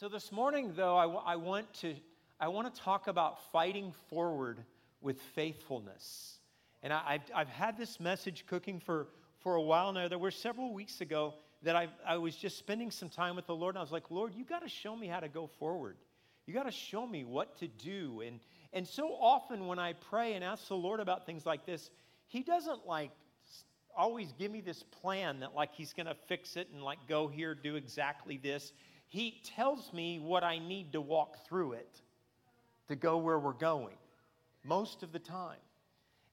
So this morning, though, I, w- I want to I want to talk about fighting forward with faithfulness. And I, have I've had this message cooking for, for a while now. There were several weeks ago that I, I was just spending some time with the Lord, and I was like, Lord, you got to show me how to go forward. You got to show me what to do. And, and so often when I pray and ask the Lord about things like this, He doesn't like always give me this plan that like He's going to fix it and like go here, do exactly this. He tells me what I need to walk through it to go where we're going most of the time.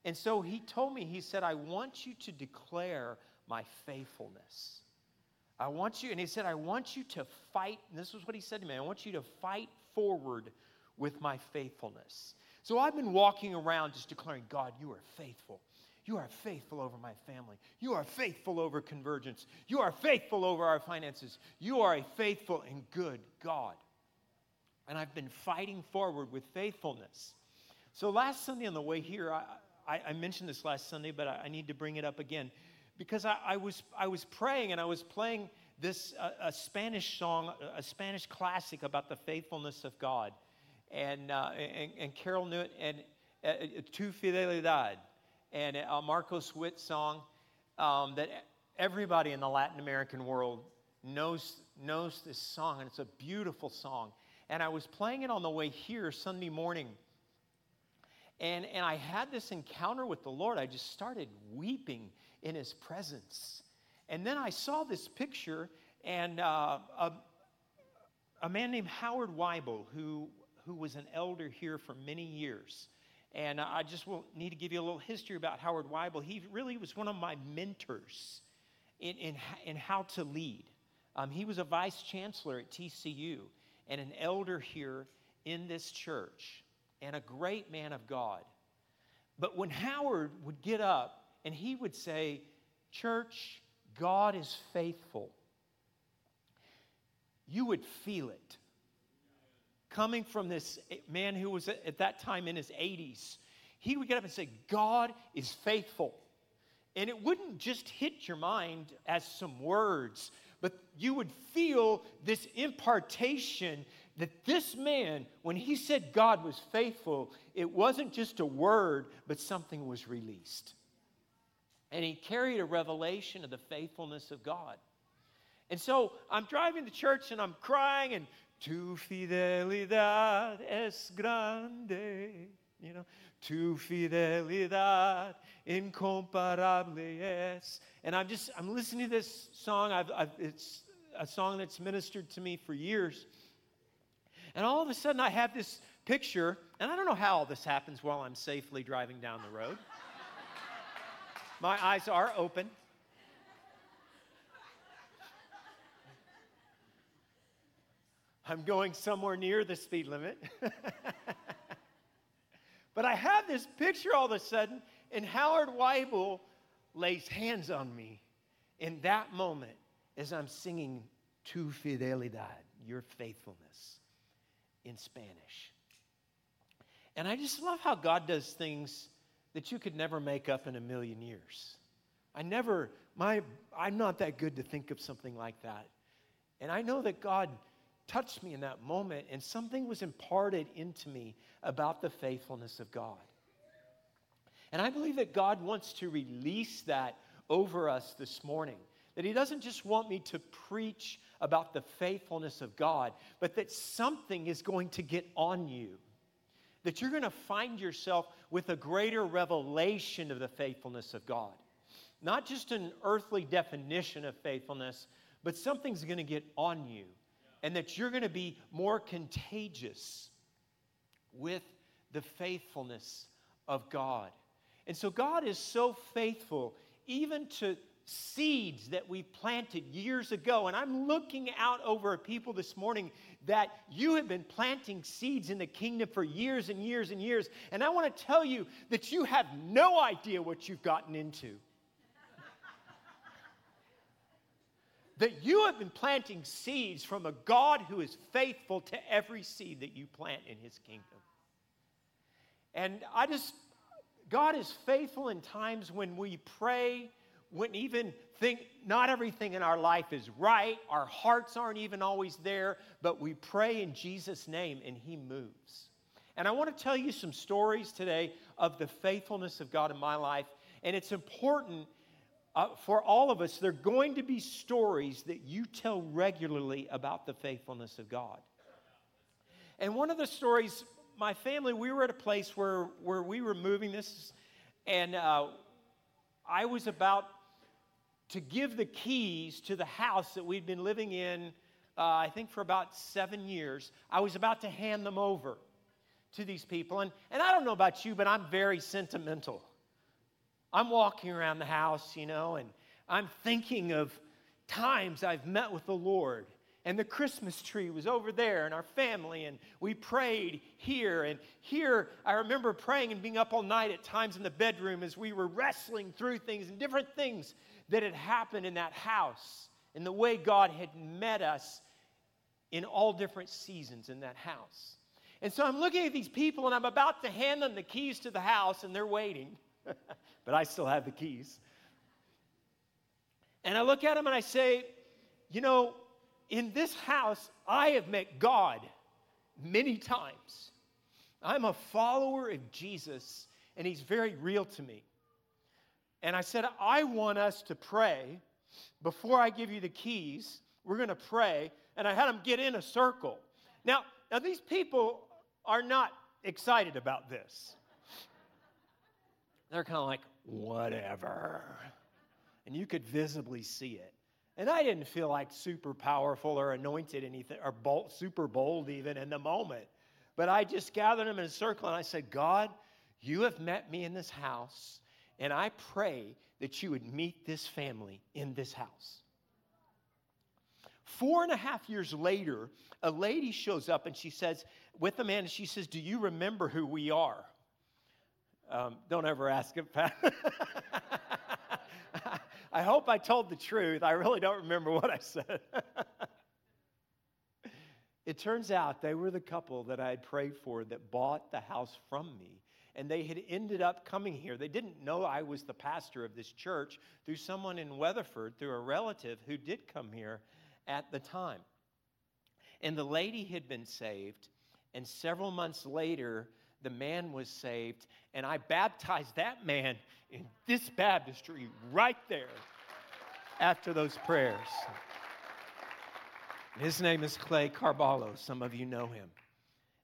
And so he told me, he said, I want you to declare my faithfulness. I want you, and he said, I want you to fight. And this was what he said to me I want you to fight forward with my faithfulness. So I've been walking around just declaring, God, you are faithful. You are faithful over my family. You are faithful over convergence. You are faithful over our finances. You are a faithful and good God. And I've been fighting forward with faithfulness. So last Sunday on the way here, I, I, I mentioned this last Sunday, but I, I, need to bring it up again because I, was, I was praying and I was playing this uh, a Spanish song, a Spanish classic about the faithfulness of God. And, uh, and, and, Carol knew it, and uh, uh Tu Fidelidad, and a Marcos Witt song um, that everybody in the Latin American world knows, knows this song, and it's a beautiful song. And I was playing it on the way here Sunday morning and, and I had this encounter with the Lord. I just started weeping in his presence. And then I saw this picture, and uh, a, a man named Howard Weibel, who, who was an elder here for many years. And I just will need to give you a little history about Howard Weibel. He really was one of my mentors in, in, in how to lead. Um, he was a vice chancellor at TCU and an elder here in this church and a great man of God. But when Howard would get up and he would say, Church, God is faithful, you would feel it. Coming from this man who was at that time in his 80s, he would get up and say, God is faithful. And it wouldn't just hit your mind as some words, but you would feel this impartation that this man, when he said God was faithful, it wasn't just a word, but something was released. And he carried a revelation of the faithfulness of God. And so I'm driving to church and I'm crying, and tu fidelidad es grande. You know, tu fidelidad incomparable es. And I'm just, I'm listening to this song. I've, I've, it's a song that's ministered to me for years. And all of a sudden, I have this picture, and I don't know how all this happens while I'm safely driving down the road. My eyes are open. I'm going somewhere near the speed limit. but I have this picture all of a sudden, and Howard Weibel lays hands on me in that moment as I'm singing Tu Fidelidad, your faithfulness in Spanish. And I just love how God does things that you could never make up in a million years. I never, my, I'm not that good to think of something like that. And I know that God touched me in that moment, and something was imparted into me about the faithfulness of God. And I believe that God wants to release that over us this morning. That He doesn't just want me to preach about the faithfulness of God, but that something is going to get on you. That you're going to find yourself with a greater revelation of the faithfulness of God. Not just an earthly definition of faithfulness, but something's going to get on you. And that you're going to be more contagious with the faithfulness of God. And so God is so faithful, even to seeds that we planted years ago. And I'm looking out over people this morning that you have been planting seeds in the kingdom for years and years and years. And I want to tell you that you have no idea what you've gotten into. That you have been planting seeds from a God who is faithful to every seed that you plant in his kingdom. And I just, God is faithful in times when we pray wouldn't even think not everything in our life is right. Our hearts aren't even always there, but we pray in Jesus' name and He moves. And I want to tell you some stories today of the faithfulness of God in my life. And it's important uh, for all of us, there are going to be stories that you tell regularly about the faithfulness of God. And one of the stories, my family, we were at a place where, where we were moving this, and uh, I was about to give the keys to the house that we'd been living in, uh, I think, for about seven years. I was about to hand them over to these people. And, and I don't know about you, but I'm very sentimental. I'm walking around the house, you know, and I'm thinking of times I've met with the Lord. And the Christmas tree was over there, and our family, and we prayed here. And here, I remember praying and being up all night at times in the bedroom as we were wrestling through things and different things that had happened in that house, and the way God had met us in all different seasons in that house. And so I'm looking at these people, and I'm about to hand them the keys to the house, and they're waiting. but I still have the keys. And I look at him and I say, You know, in this house, I have met God many times. I'm a follower of Jesus, and He's very real to me. And I said, I want us to pray before I give you the keys. We're going to pray. And I had them get in a circle. Now, now these people are not excited about this. They're kind of like, whatever. And you could visibly see it. And I didn't feel like super powerful or anointed anything or bold, super bold even in the moment. But I just gathered them in a circle and I said, God, you have met me in this house, and I pray that you would meet this family in this house. Four and a half years later, a lady shows up and she says, with a man, and she says, Do you remember who we are? Um, don't ever ask it, Pat. I hope I told the truth. I really don't remember what I said. it turns out they were the couple that I had prayed for that bought the house from me. And they had ended up coming here. They didn't know I was the pastor of this church through someone in Weatherford, through a relative who did come here at the time. And the lady had been saved. And several months later, the man was saved, and I baptized that man in this baptistry right there after those prayers. His name is Clay Carballo. Some of you know him.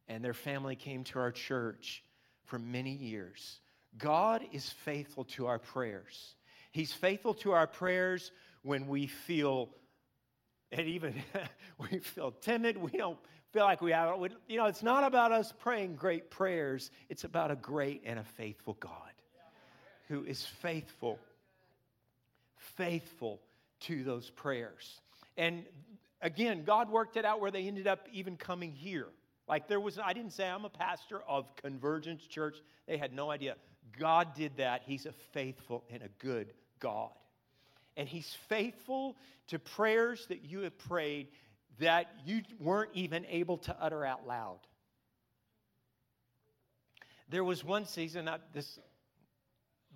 And their family came to our church for many years. God is faithful to our prayers. He's faithful to our prayers when we feel, and even we feel timid, we don't feel like we have, you know, it's not about us praying great prayers. It's about a great and a faithful God who is faithful, faithful to those prayers. And again, God worked it out where they ended up even coming here. Like there was, I didn't say I'm a pastor of Convergence Church. They had no idea. God did that. He's a faithful and a good God. And He's faithful to prayers that you have prayed that you weren't even able to utter out loud. There was one season that, this,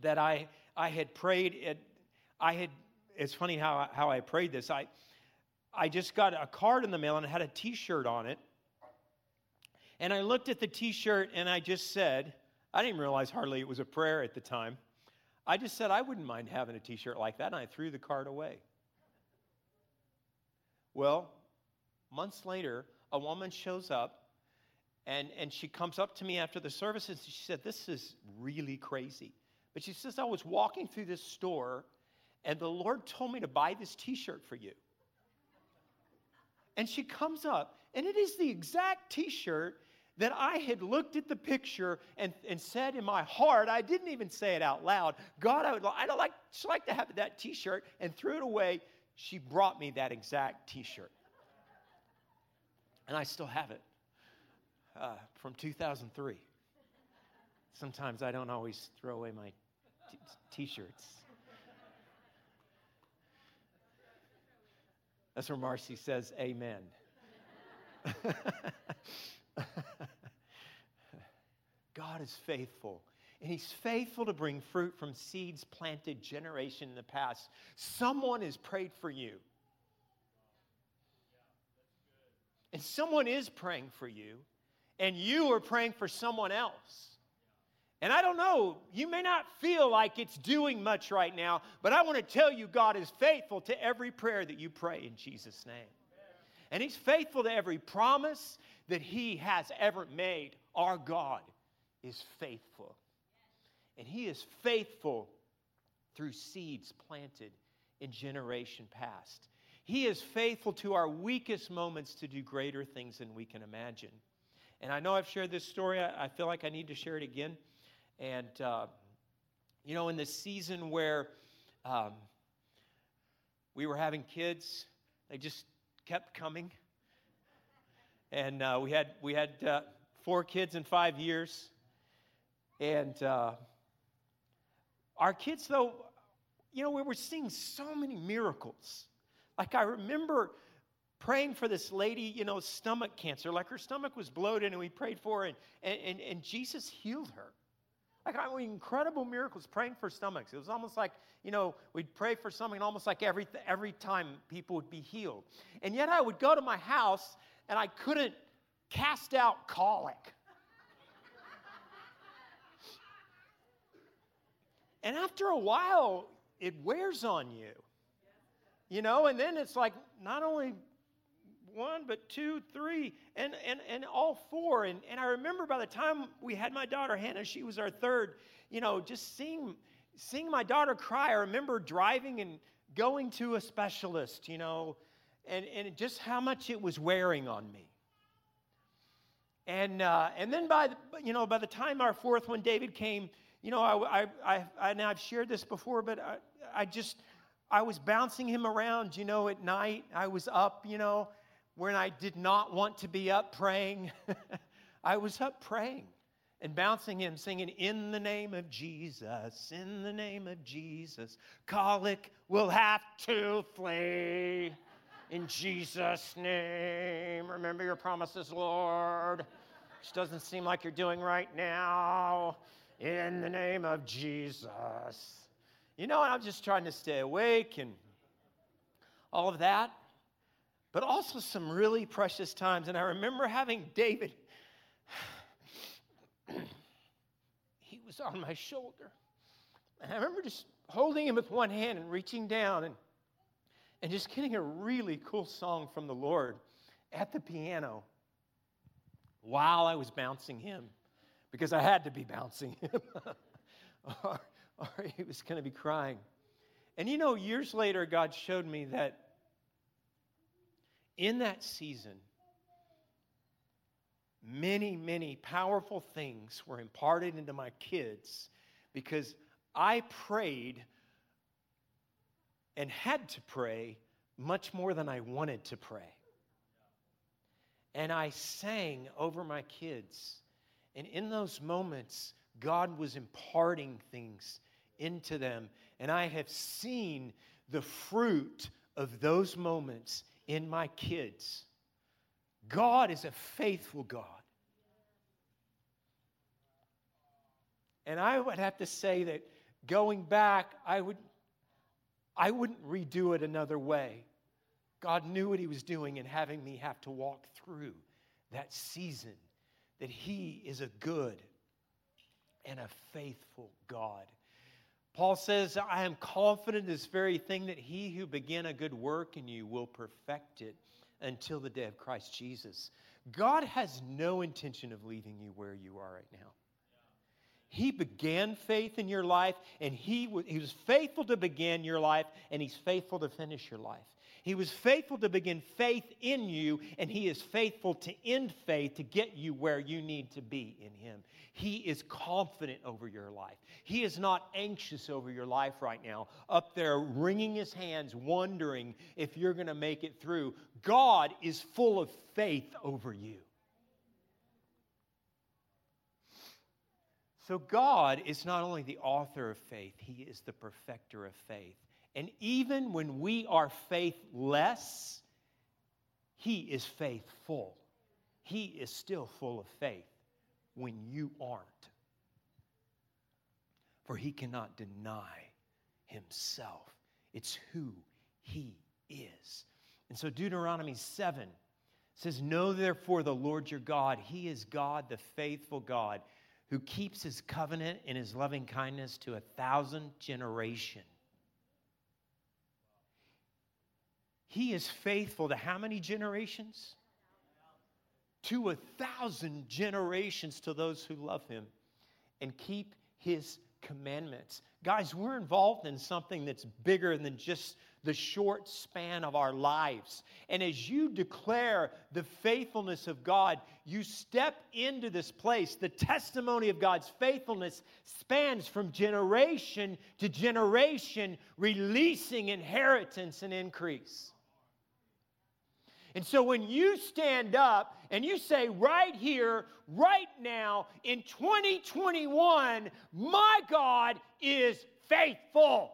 that I, I had prayed, it, I had, it's funny how, how I prayed this. I, I just got a card in the mail and it had a t shirt on it. And I looked at the t shirt and I just said, I didn't realize hardly it was a prayer at the time. I just said, I wouldn't mind having a t shirt like that. And I threw the card away. Well, months later, a woman shows up and, and she comes up to me after the service and she said, This is really crazy. But she says, I was walking through this store and the Lord told me to buy this t shirt for you. And she comes up and it is the exact t shirt that I had looked at the picture and, and said in my heart, I didn't even say it out loud, God, I would I'd like, like to have that t shirt and threw it away. She brought me that exact t shirt and I still have it uh, from 2003. Sometimes I don't always throw away my t shirts. That's where Marcy says, Amen. God is faithful. and He's faithful to bring fruit from seeds planted generation in the past. Someone has prayed for you. And someone is praying for you, and you are praying for someone else. And I don't know, you may not feel like it's doing much right now, but I want to tell you God is faithful to every prayer that you pray in Jesus' name. And He's faithful to every promise that He has ever made. Our God is faithful. And He is faithful through seeds planted in generation past. He is faithful to our weakest moments to do greater things than we can imagine. And I know I've shared this story, I feel like I need to share it again. And, uh, you know, in the season where um, we were having kids, they just kept coming. And uh, we had, we had uh, four kids in five years. And uh, our kids, though, you know, we were seeing so many miracles. Like, I remember praying for this lady, you know, stomach cancer. Like, her stomach was bloated, and we prayed for her, and, and, and Jesus healed her. Like, I mean, incredible miracles praying for stomachs. It was almost like, you know, we'd pray for something, almost like every, every time people would be healed. And yet, I would go to my house, and I couldn't cast out colic. And after a while, it wears on you. You know, and then it's like not only one, but two, three, and, and, and all four. And, and I remember by the time we had my daughter Hannah, she was our third, you know, just seeing, seeing my daughter cry. I remember driving and going to a specialist, you know, and, and just how much it was wearing on me. And, uh, and then by the, you know, by the time our fourth one, David came, you know, I, I, I, I and I've shared this before, but I, I just, I was bouncing him around, you know, at night. I was up, you know, when I did not want to be up praying. I was up praying and bouncing him, singing, In the name of Jesus, in the name of Jesus, colic will have to flee. In Jesus' name, remember your promises, Lord. Which doesn't seem like you're doing right now in the name of Jesus. You know, I'm just trying to stay awake and all of that, but also some really precious times. And I remember having David, he was on my shoulder. And I remember just holding him with one hand and reaching down and, and just getting a really cool song from the Lord at the piano while I was bouncing him because I had to be bouncing him, or he was going to be crying. And you know, years later, God showed me that in that season, many, many powerful things were imparted into my kids because I prayed and had to pray much more than I wanted to pray. And I sang over my kids and in those moments, God was imparting things into them. And I have seen the fruit of those moments in my kids. God is a faithful God. And I would have to say that going back, I, would, I wouldn't redo it another way. God knew what He was doing and having me have to walk through that season that He is a good and a faithful God. Paul says, I am confident this very thing that he who began a good work in you will perfect it until the day of Christ Jesus. God has no intention of leaving you where you are right now. He began faith in your life, and he was, he was faithful to begin your life, and He's faithful to finish your life. He was faithful to begin faith in you, and He is faithful to end faith to get you where you need to be in Him. He is confident over your life. He is not anxious over your life right now, up there wringing His hands, wondering if you're going to make it through. God is full of faith over you. So, God is not only the author of faith, He is the perfecter of faith. And even when we are faithless, He is faithful. He is still full of faith when you aren't. for he cannot deny himself. It's who he is. And so Deuteronomy 7 says, Know therefore the Lord your God. He is God, the faithful God, who keeps his covenant and his loving kindness to a thousand generation. He is faithful to how many generations? To a thousand generations to those who love him and keep his commandments. Guys, we're involved in something that's bigger than just the short span of our lives. And as you declare the faithfulness of God, you step into this place. The testimony of God's faithfulness spans from generation to generation, releasing inheritance and increase. And so when you stand up and you say, right here, right now, in 2021, my God is faithful.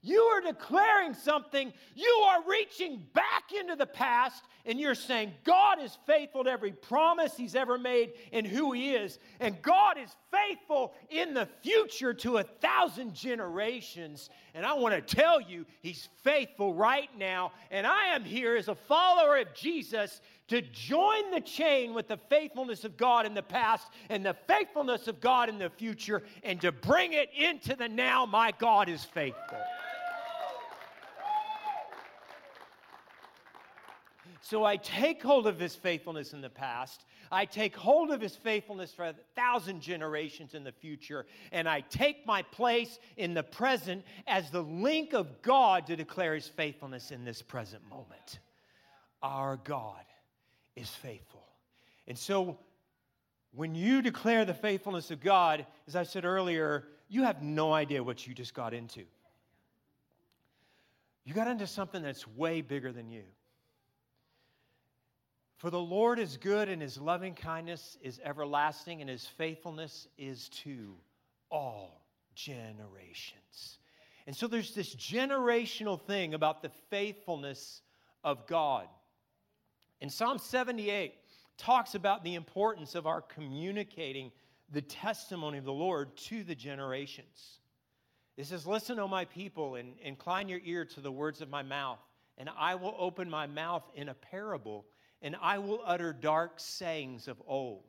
You are declaring something. You are reaching back into the past and you're saying, God is faithful to every promise He's ever made and who He is. And God is faithful in the future to a thousand generations. And I want to tell you, He's faithful right now. And I am here as a follower of Jesus to join the chain with the faithfulness of God in the past and the faithfulness of God in the future and to bring it into the now. My God is faithful. So I take hold of his faithfulness in the past. I take hold of his faithfulness for a thousand generations in the future. And I take my place in the present as the link of God to declare his faithfulness in this present moment. Our God is faithful. And so when you declare the faithfulness of God, as I said earlier, you have no idea what you just got into. You got into something that's way bigger than you. For the Lord is good, and his loving kindness is everlasting, and his faithfulness is to all generations. And so there's this generational thing about the faithfulness of God. And Psalm 78 talks about the importance of our communicating the testimony of the Lord to the generations. It says, Listen, O my people, and incline your ear to the words of my mouth, and I will open my mouth in a parable and I will utter dark sayings of old,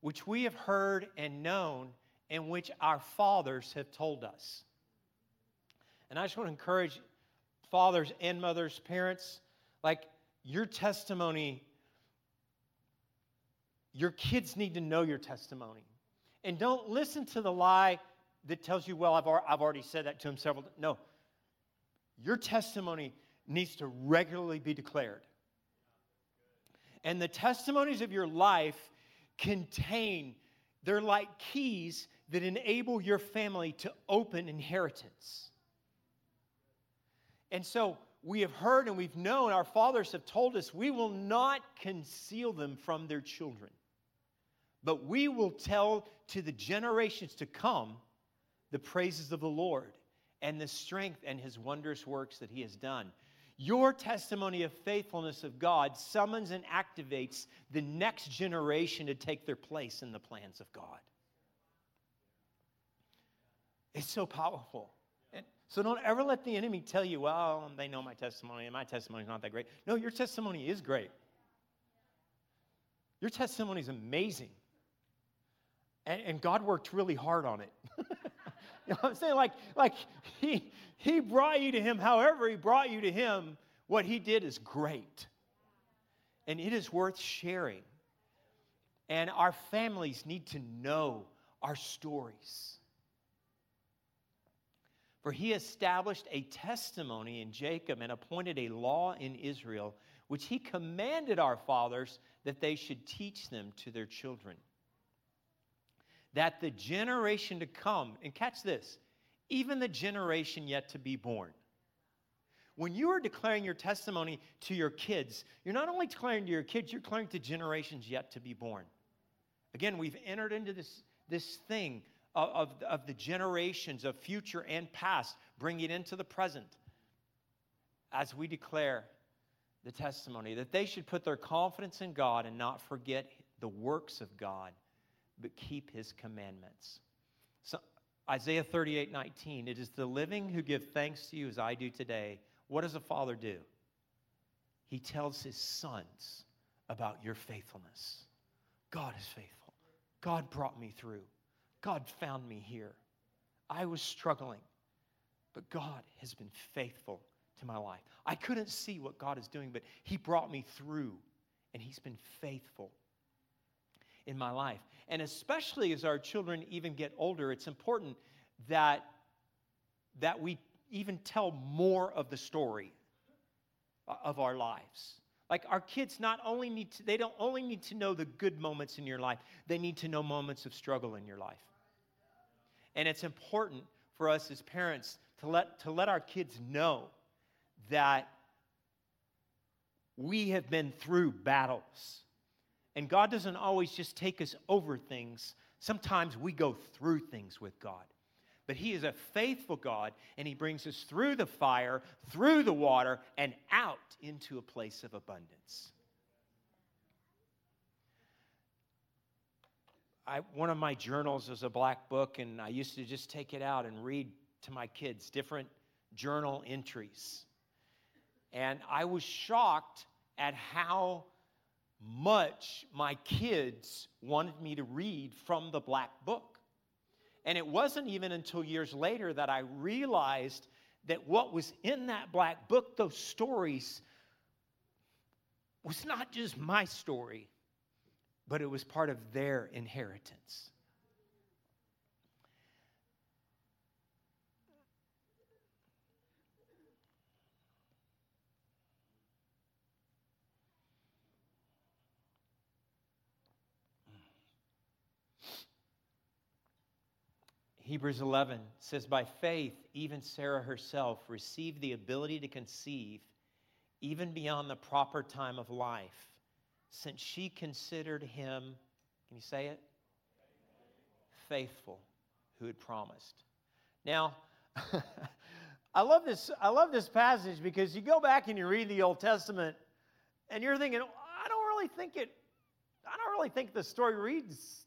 which we have heard and known, and which our fathers have told us. And I just want to encourage fathers and mothers, parents, like your testimony, your kids need to know your testimony. And don't listen to the lie that tells you, well, I've, I've already said that to him several times. No. Your testimony needs to regularly be declared. And the testimonies of your life contain, they're like keys that enable your family to open inheritance. And so we have heard and we've known, our fathers have told us, we will not conceal them from their children, but we will tell to the generations to come the praises of the Lord and the strength and his wondrous works that he has done. Your testimony of faithfulness of God summons and activates the next generation to take their place in the plans of God. It's so powerful. And so don't ever let the enemy tell you, well, they know my testimony and my testimony is not that great. No, your testimony is great. Your testimony is amazing. And, and God worked really hard on it. You know what I'm saying? Like, like he, he brought you to him, however, he brought you to him. What he did is great. And it is worth sharing. And our families need to know our stories. For he established a testimony in Jacob and appointed a law in Israel, which he commanded our fathers that they should teach them to their children that the generation to come, and catch this, even the generation yet to be born. When you are declaring your testimony to your kids, you're not only declaring to your kids, you're declaring to generations yet to be born. Again, we've entered into this, this thing of, of, of the generations of future and past, bringing it into the present as we declare the testimony that they should put their confidence in God and not forget the works of God but keep his commandments. So, Isaiah 38 19, it is the living who give thanks to you as I do today. What does a father do? He tells his sons about your faithfulness. God is faithful. God brought me through. God found me here. I was struggling, but God has been faithful to my life. I couldn't see what God is doing, but He brought me through, and He's been faithful in my life. And especially as our children even get older, it's important that, that we even tell more of the story of our lives. Like our kids not only need to, they don't only need to know the good moments in your life, they need to know moments of struggle in your life. And it's important for us as parents to let, to let our kids know that we have been through battles. And God doesn't always just take us over things, sometimes we go through things with God. But He is a faithful God, and He brings us through the fire, through the water, and out into a place of abundance. I, one of my journals is a black book, and I used to just take it out and read to my kids different journal entries. And I was shocked at how much my kids wanted me to read from the black book. And it wasn't even until years later that I realized that what was in that black book, those stories, was not just my story, but it was part of their inheritance. Hebrews 11 says, By faith, even Sarah herself received the ability to conceive even beyond the proper time of life, since she considered him, can you say it? Faithful, who had promised. Now, I love this. I love this passage because you go back and you read the Old Testament, and you're thinking, I don't really think it. I don't really think the story reads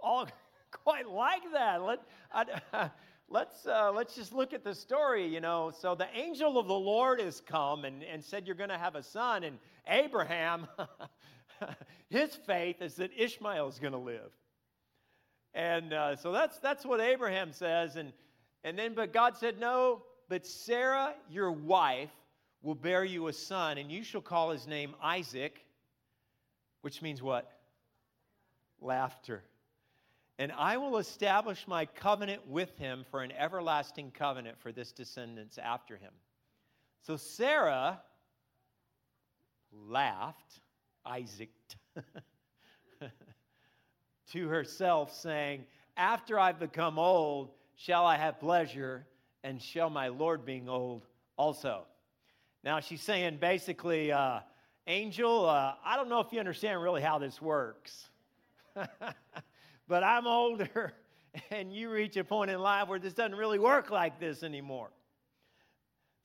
all quite like that. Let, I, let's, uh, let's just look at the story, you know. So the angel of the Lord has come and, and said, You're going to have a son. And Abraham, his faith is that Ishmael is going to live. And uh, so that's, that's what Abraham says. And, and then, but God said, No, but Sarah, your wife, will bear you a son, and you shall call his name Isaac, which means what? Laughter. And I will establish my covenant with him for an everlasting covenant for this descendants after him. So Sarah laughed, Isaac, to herself, saying, After I've become old, shall I have pleasure, and shall my Lord being old also. Now she's saying basically, uh, Angel, uh, I don't know if you understand really how this works. but I'm older, and you reach a point in life where this doesn't really work like this anymore.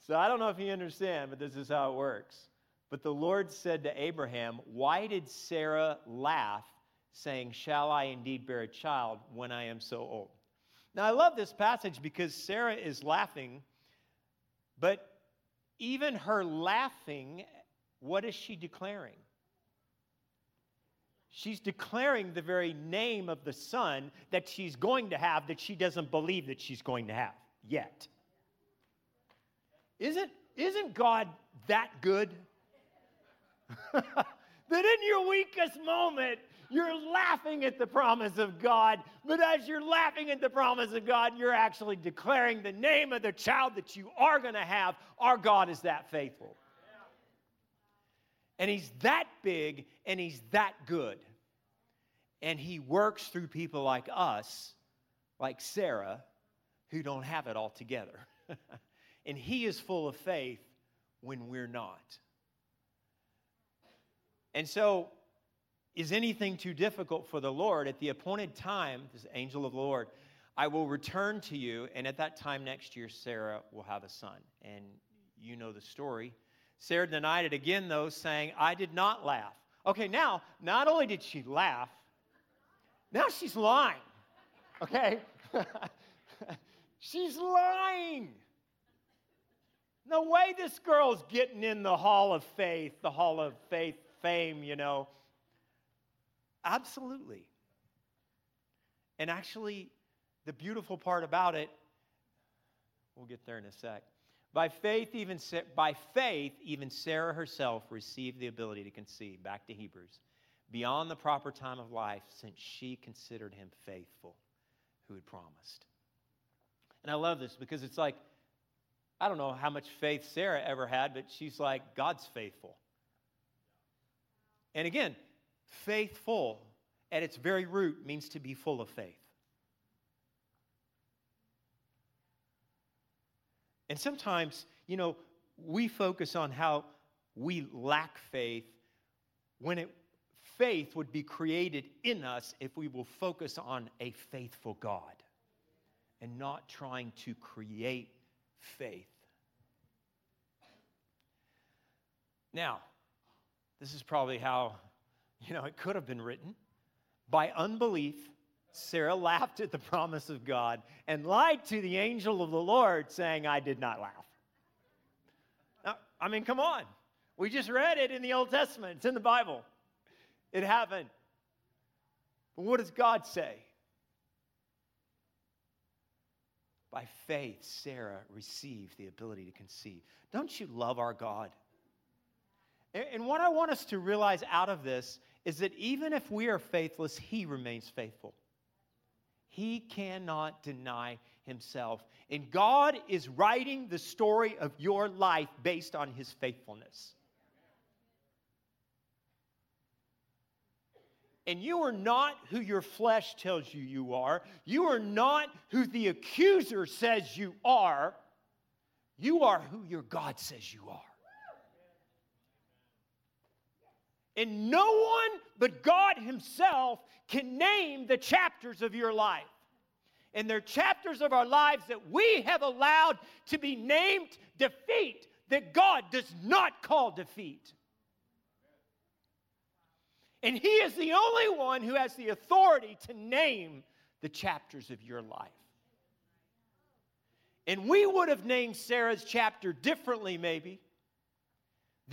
So I don't know if you understand, but this is how it works. But the Lord said to Abraham, Why did Sarah laugh, saying, Shall I indeed bear a child when I am so old? Now I love this passage because Sarah is laughing, but even her laughing, what is she declaring? She's declaring the very name of the son that she's going to have that she doesn't believe that she's going to have yet. Isn't, isn't God that good? that in your weakest moment, you're laughing at the promise of God, but as you're laughing at the promise of God, you're actually declaring the name of the child that you are going to have. Our God is that faithful. And he's that big and he's that good. And he works through people like us, like Sarah, who don't have it all together. and he is full of faith when we're not. And so, is anything too difficult for the Lord? At the appointed time, this angel of the Lord, I will return to you, and at that time next year, Sarah will have a son. And you know the story. Sarah denied it again, though, saying, I did not laugh. Okay, now, not only did she laugh, now she's lying. Okay? She's lying. No way this girl's getting in the hall of faith, the hall of faith fame, you know. Absolutely. And actually, the beautiful part about it, we'll get there in a sec. By faith, even by faith, even Sarah herself received the ability to conceive. Back to Hebrews. Beyond the proper time of life, since she considered him faithful who had promised. And I love this because it's like, I don't know how much faith Sarah ever had, but she's like, God's faithful. And again, faithful at its very root means to be full of faith. And sometimes, you know, we focus on how we lack faith when it, faith would be created in us if we will focus on a faithful God and not trying to create faith. Now, this is probably how, you know, it could have been written. By unbelief, Sarah laughed at the promise of God and lied to the angel of the Lord, saying, I did not laugh. Now, I mean, come on. We just read it in the Old Testament, it's in the Bible. It happened. But what does God say? By faith, Sarah received the ability to conceive. Don't you love our God? And what I want us to realize out of this is that even if we are faithless, He remains faithful. He cannot deny himself. And God is writing the story of your life based on his faithfulness. And you are not who your flesh tells you you are. You are not who the accuser says you are. You are who your God says you are. And no one but God Himself can name the chapters of your life. And they're chapters of our lives that we have allowed to be named defeat that God does not call defeat. And He is the only one who has the authority to name the chapters of your life. And we would have named Sarah's chapter differently, maybe.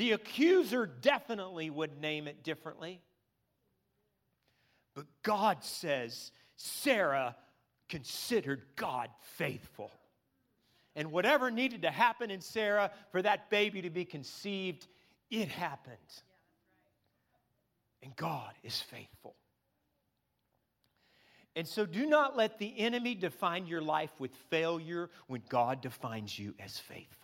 The accuser definitely would name it differently. But God says Sarah considered God faithful. And whatever needed to happen in Sarah for that baby to be conceived, it happened. And God is faithful. And so do not let the enemy define your life with failure when God defines you as faithful.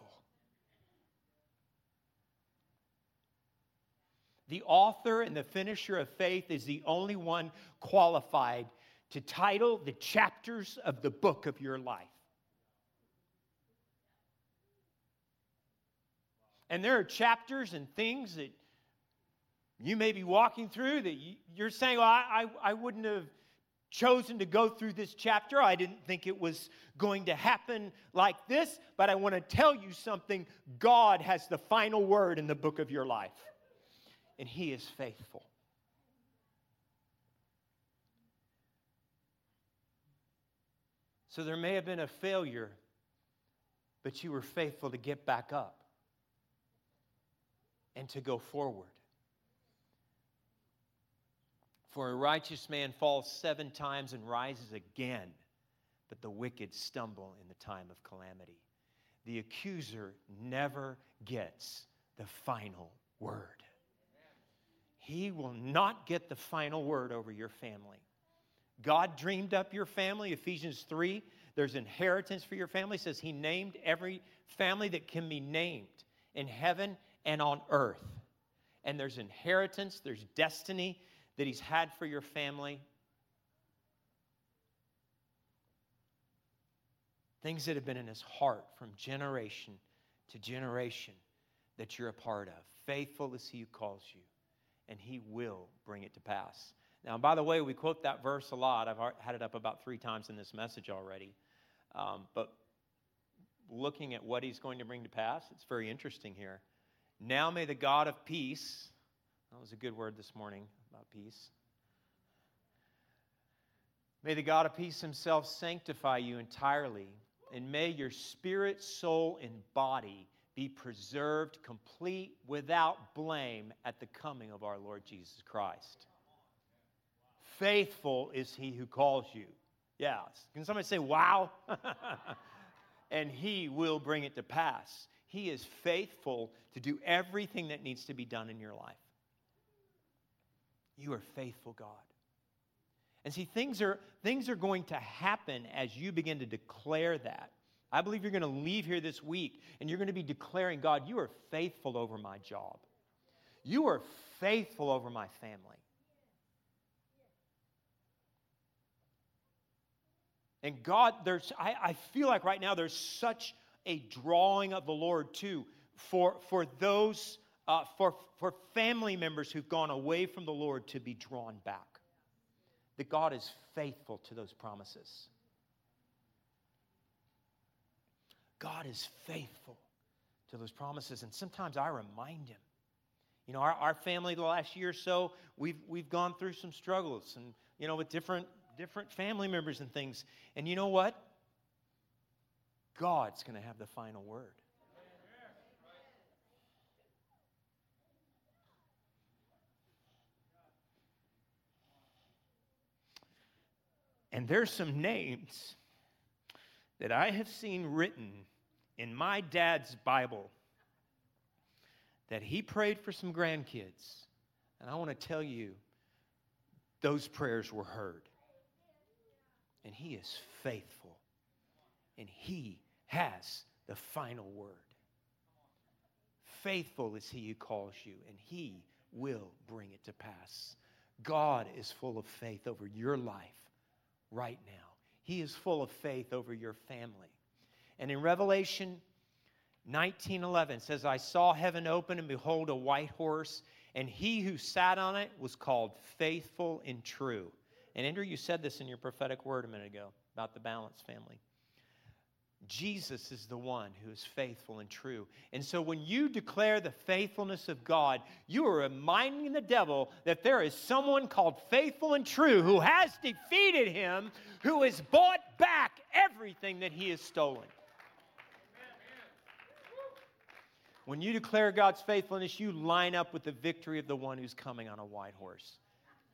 The author and the finisher of faith is the only one qualified to title the chapters of the book of your life. And there are chapters and things that you may be walking through that you're saying, well, I, I, I wouldn't have chosen to go through this chapter. I didn't think it was going to happen like this, but I want to tell you something. God has the final word in the book of your life and He is faithful. So there may have been a failure, but you were faithful to get back up and to go forward. For a righteous man falls seven times and rises again, but the wicked stumble in the time of calamity. The accuser never gets the final word. He will not get the final word over your family. God dreamed up your family, Ephesians 3. There's inheritance for your family. It says he named every family that can be named in heaven and on earth. And there's inheritance, there's destiny that he's had for your family. Things that have been in his heart from generation to generation that you're a part of. Faithful is he who calls you and he will bring it to pass. Now, by the way, we quote that verse a lot. I've had it up about three times in this message already. Um, but looking at what he's going to bring to pass, it's very interesting here. Now may the God of peace, that was a good word this morning about peace. May the God of peace himself sanctify you entirely, and may your spirit, soul, and body be preserved complete without blame at the coming of our Lord Jesus Christ. Faithful is he who calls you. Yes. Can somebody say, wow? and he will bring it to pass. He is faithful to do everything that needs to be done in your life. You are faithful, God. And see, things are, things are going to happen as you begin to declare that. I believe you're going to leave here this week and you're going to be declaring, God, you are faithful over my job. You are faithful over my family. And God, there's, I, I feel like right now there's such a drawing of the Lord too for, for those, uh, for, for family members who've gone away from the Lord to be drawn back. That God is faithful to those promises. God is faithful to those promises. And sometimes I remind him. You know, our, our family the last year or so, we've, we've gone through some struggles and, you know, with different, different family members and things. And you know what? God's going to have the final word. And there's some names that I have seen written in my dad's Bible that he prayed for some grandkids. And I want to tell you, those prayers were heard. And he is faithful. And he has the final word. Faithful is he who calls you, and he will bring it to pass. God is full of faith over your life right now. He is full of faith over your family. And in Revelation 19:11 says I saw heaven open and behold a white horse and he who sat on it was called faithful and true. And Andrew you said this in your prophetic word a minute ago about the balance family. Jesus is the one who is faithful and true. And so when you declare the faithfulness of God, you are reminding the devil that there is someone called faithful and true who has defeated him, who has bought back everything that he has stolen. When you declare God's faithfulness, you line up with the victory of the one who's coming on a white horse.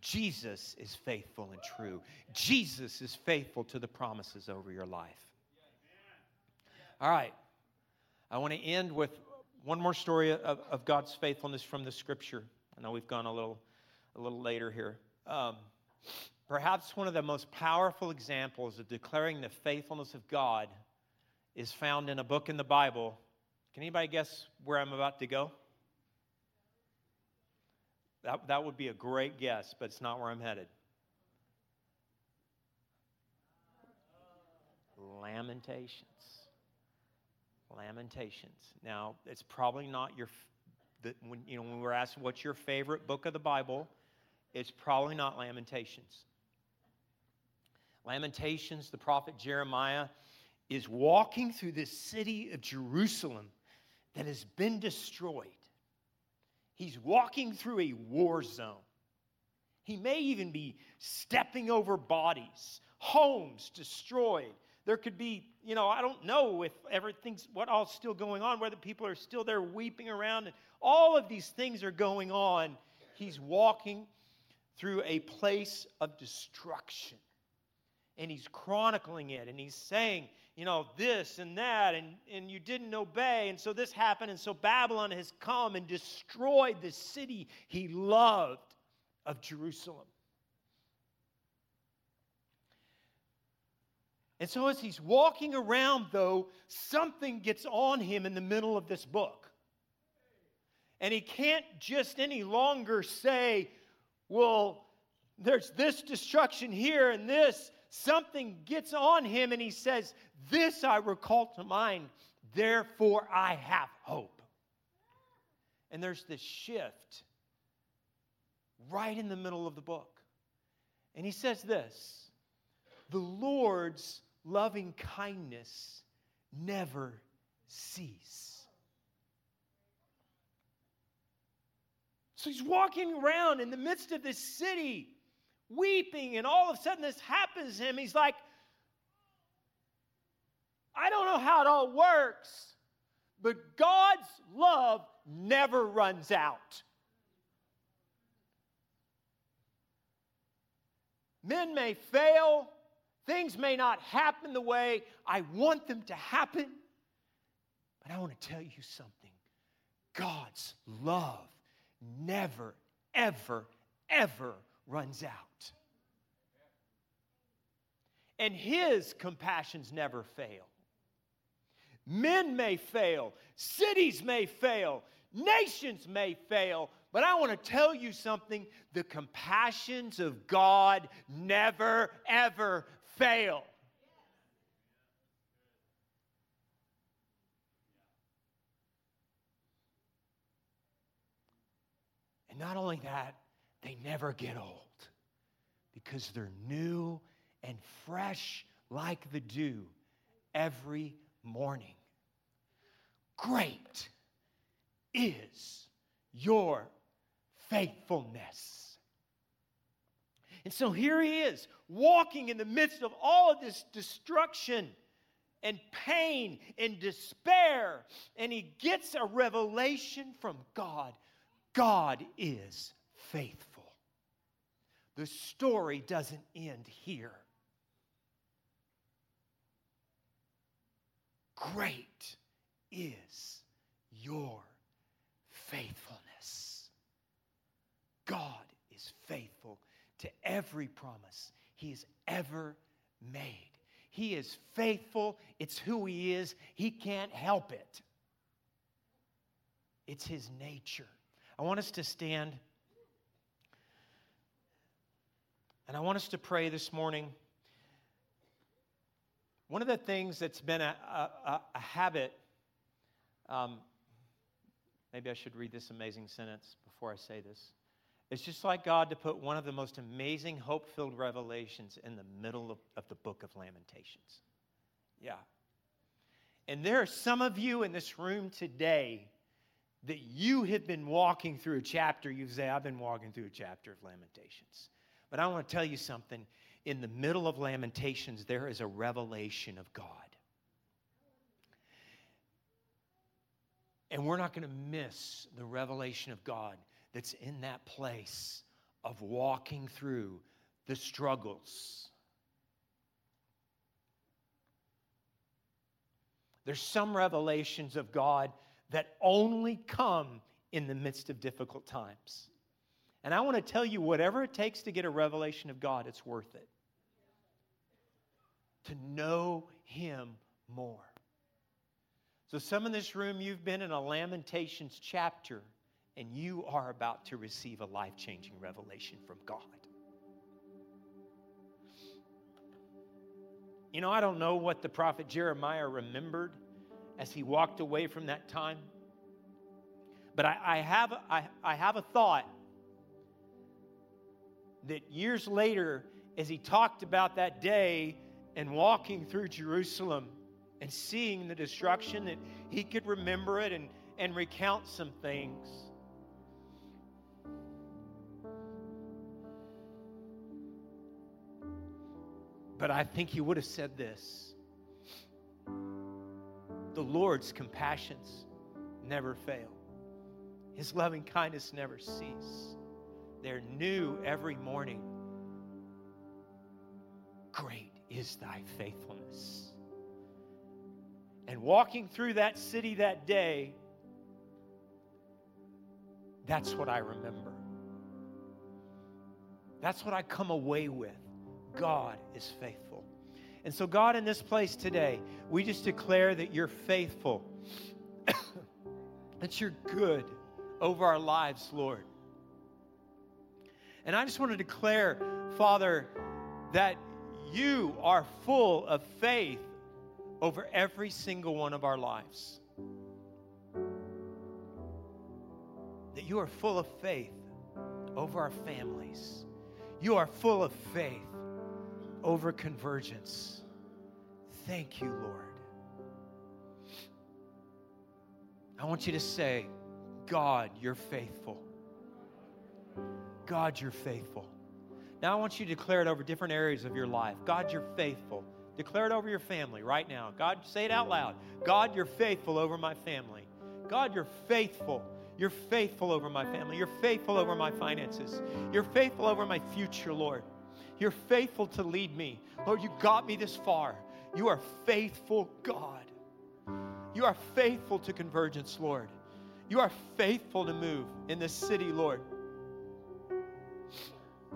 Jesus is faithful and true. Jesus is faithful to the promises over your life. All right. I want to end with one more story of, of God's faithfulness from the scripture. I know we've gone a little, a little later here. Um, perhaps one of the most powerful examples of declaring the faithfulness of God is found in a book in the Bible. Can anybody guess where I'm about to go? That, that would be a great guess, but it's not where I'm headed. Lamentations. Lamentations. Now, it's probably not your, the, when, you know, when we're asked what's your favorite book of the Bible, it's probably not Lamentations. Lamentations, the prophet Jeremiah is walking through this city of Jerusalem that has been destroyed. He's walking through a war zone. He may even be stepping over bodies, homes destroyed, there could be, you know, I don't know if everything's what all's still going on, whether people are still there weeping around, and all of these things are going on. He's walking through a place of destruction. And he's chronicling it, and he's saying, you know, this and that, and, and you didn't obey, and so this happened, and so Babylon has come and destroyed the city he loved of Jerusalem. And so, as he's walking around, though, something gets on him in the middle of this book. And he can't just any longer say, well, there's this destruction here and this. Something gets on him, and he says, This I recall to mind, therefore I have hope. And there's this shift right in the middle of the book. And he says this The Lord's loving kindness never cease. So he's walking around in the midst of this city weeping, and all of a sudden this happens to him. He's like, I don't know how it all works, but God's love never runs out. Men may fail, things may not happen the way I want them to happen, but I want to tell you something God's love never, ever, ever runs out. And His compassions never fail. Men may fail, cities may fail, nations may fail, but I want to tell you something the compassions of God never, ever fail. And not only that, they never get old because they're new and fresh like the dew every morning. Great is your faithfulness. And so here he is, walking in the midst of all of this destruction and pain and despair, and he gets a revelation from God God is faithful. The story doesn't end here. Great is your faithfulness. God is faithful to every promise He has ever made. He is faithful. It's who He is. He can't help it. It's His nature. I want us to stand and I want us to pray this morning. One of the things that's been a, a, a habit, um, maybe I should read this amazing sentence before I say this. It's just like God to put one of the most amazing, hope filled revelations in the middle of, of the book of Lamentations. Yeah. And there are some of you in this room today that you have been walking through a chapter. You say, I've been walking through a chapter of Lamentations. But I want to tell you something in the middle of Lamentations, there is a revelation of God. And we're not going to miss the revelation of God that's in that place of walking through the struggles. There's some revelations of God that only come in the midst of difficult times. And I want to tell you whatever it takes to get a revelation of God, it's worth it to know Him more. So, some in this room, you've been in a Lamentations chapter, and you are about to receive a life changing revelation from God. You know, I don't know what the prophet Jeremiah remembered as he walked away from that time, but I, I have, I, I have a thought that years later, as he talked about that day and walking through Jerusalem and seeing the destruction that he could remember it and, and recount some things. But I think he would have said this The Lord's compassions never fail, his loving kindness never cease. They're new every morning. Great is thy faithfulness. And walking through that city that day, that's what I remember. That's what I come away with. God is faithful. And so, God, in this place today, we just declare that you're faithful, that you're good over our lives, Lord. And I just want to declare, Father, that you are full of faith over every single one of our lives. That you are full of faith over our families. You are full of faith over convergence. Thank you, Lord. I want you to say, God, you're faithful. God, you're faithful. Now I want you to declare it over different areas of your life. God, you're faithful. Declare it over your family right now. God, say it out loud. God, you're faithful over my family. God, you're faithful. You're faithful over my family. You're faithful over my finances. You're faithful over my future, Lord. You're faithful to lead me. Lord, you got me this far. You are faithful, God. You are faithful to convergence, Lord. You are faithful to move in this city, Lord.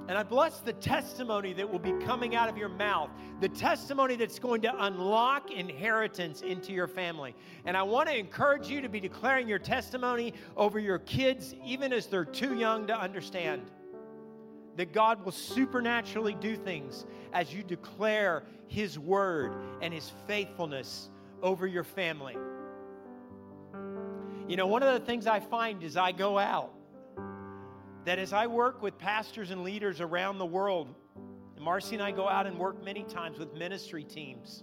And I bless the testimony that will be coming out of your mouth, the testimony that's going to unlock inheritance into your family. And I want to encourage you to be declaring your testimony over your kids, even as they're too young to understand. That God will supernaturally do things as you declare His word and His faithfulness over your family. You know, one of the things I find as I go out, that as I work with pastors and leaders around the world, Marcy and I go out and work many times with ministry teams.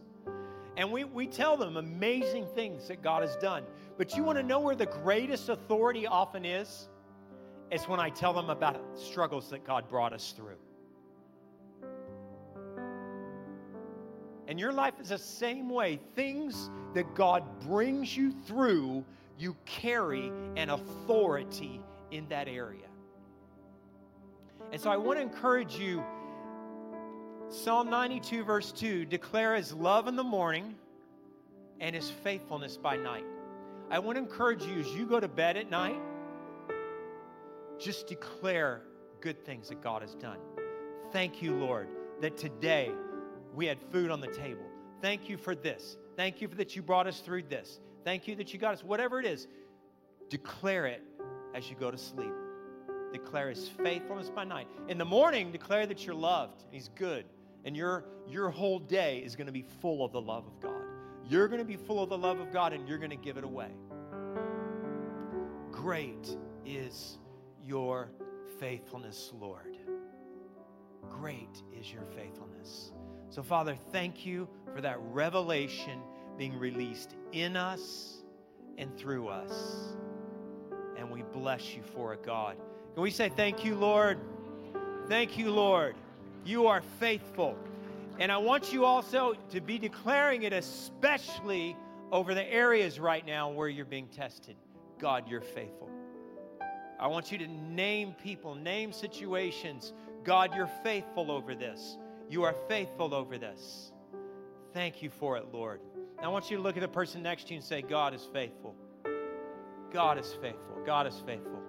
And we, we tell them amazing things that God has done. But you want to know where the greatest authority often is? It's when I tell them about struggles that God brought us through. And your life is the same way. Things that God brings you through, you carry an authority in that area. And so I want to encourage you Psalm 92, verse 2 declare his love in the morning and his faithfulness by night. I want to encourage you as you go to bed at night, just declare good things that God has done. Thank you, Lord, that today we had food on the table. Thank you for this. Thank you for that you brought us through this. Thank you that you got us. Whatever it is, declare it as you go to sleep declare his faithfulness by night. In the morning, declare that you're loved and he's good. And your, your whole day is going to be full of the love of God. You're going to be full of the love of God and you're going to give it away. Great is your faithfulness, Lord. Great is your faithfulness. So, Father, thank you for that revelation being released in us and through us. And we bless you for it, God. Can we say, Thank you, Lord? Thank you, Lord. You are faithful. And I want you also to be declaring it, especially over the areas right now where you're being tested. God, you're faithful. I want you to name people, name situations. God, you're faithful over this. You are faithful over this. Thank you for it, Lord. I want you to look at the person next to you and say, God is faithful. God is faithful. God is faithful.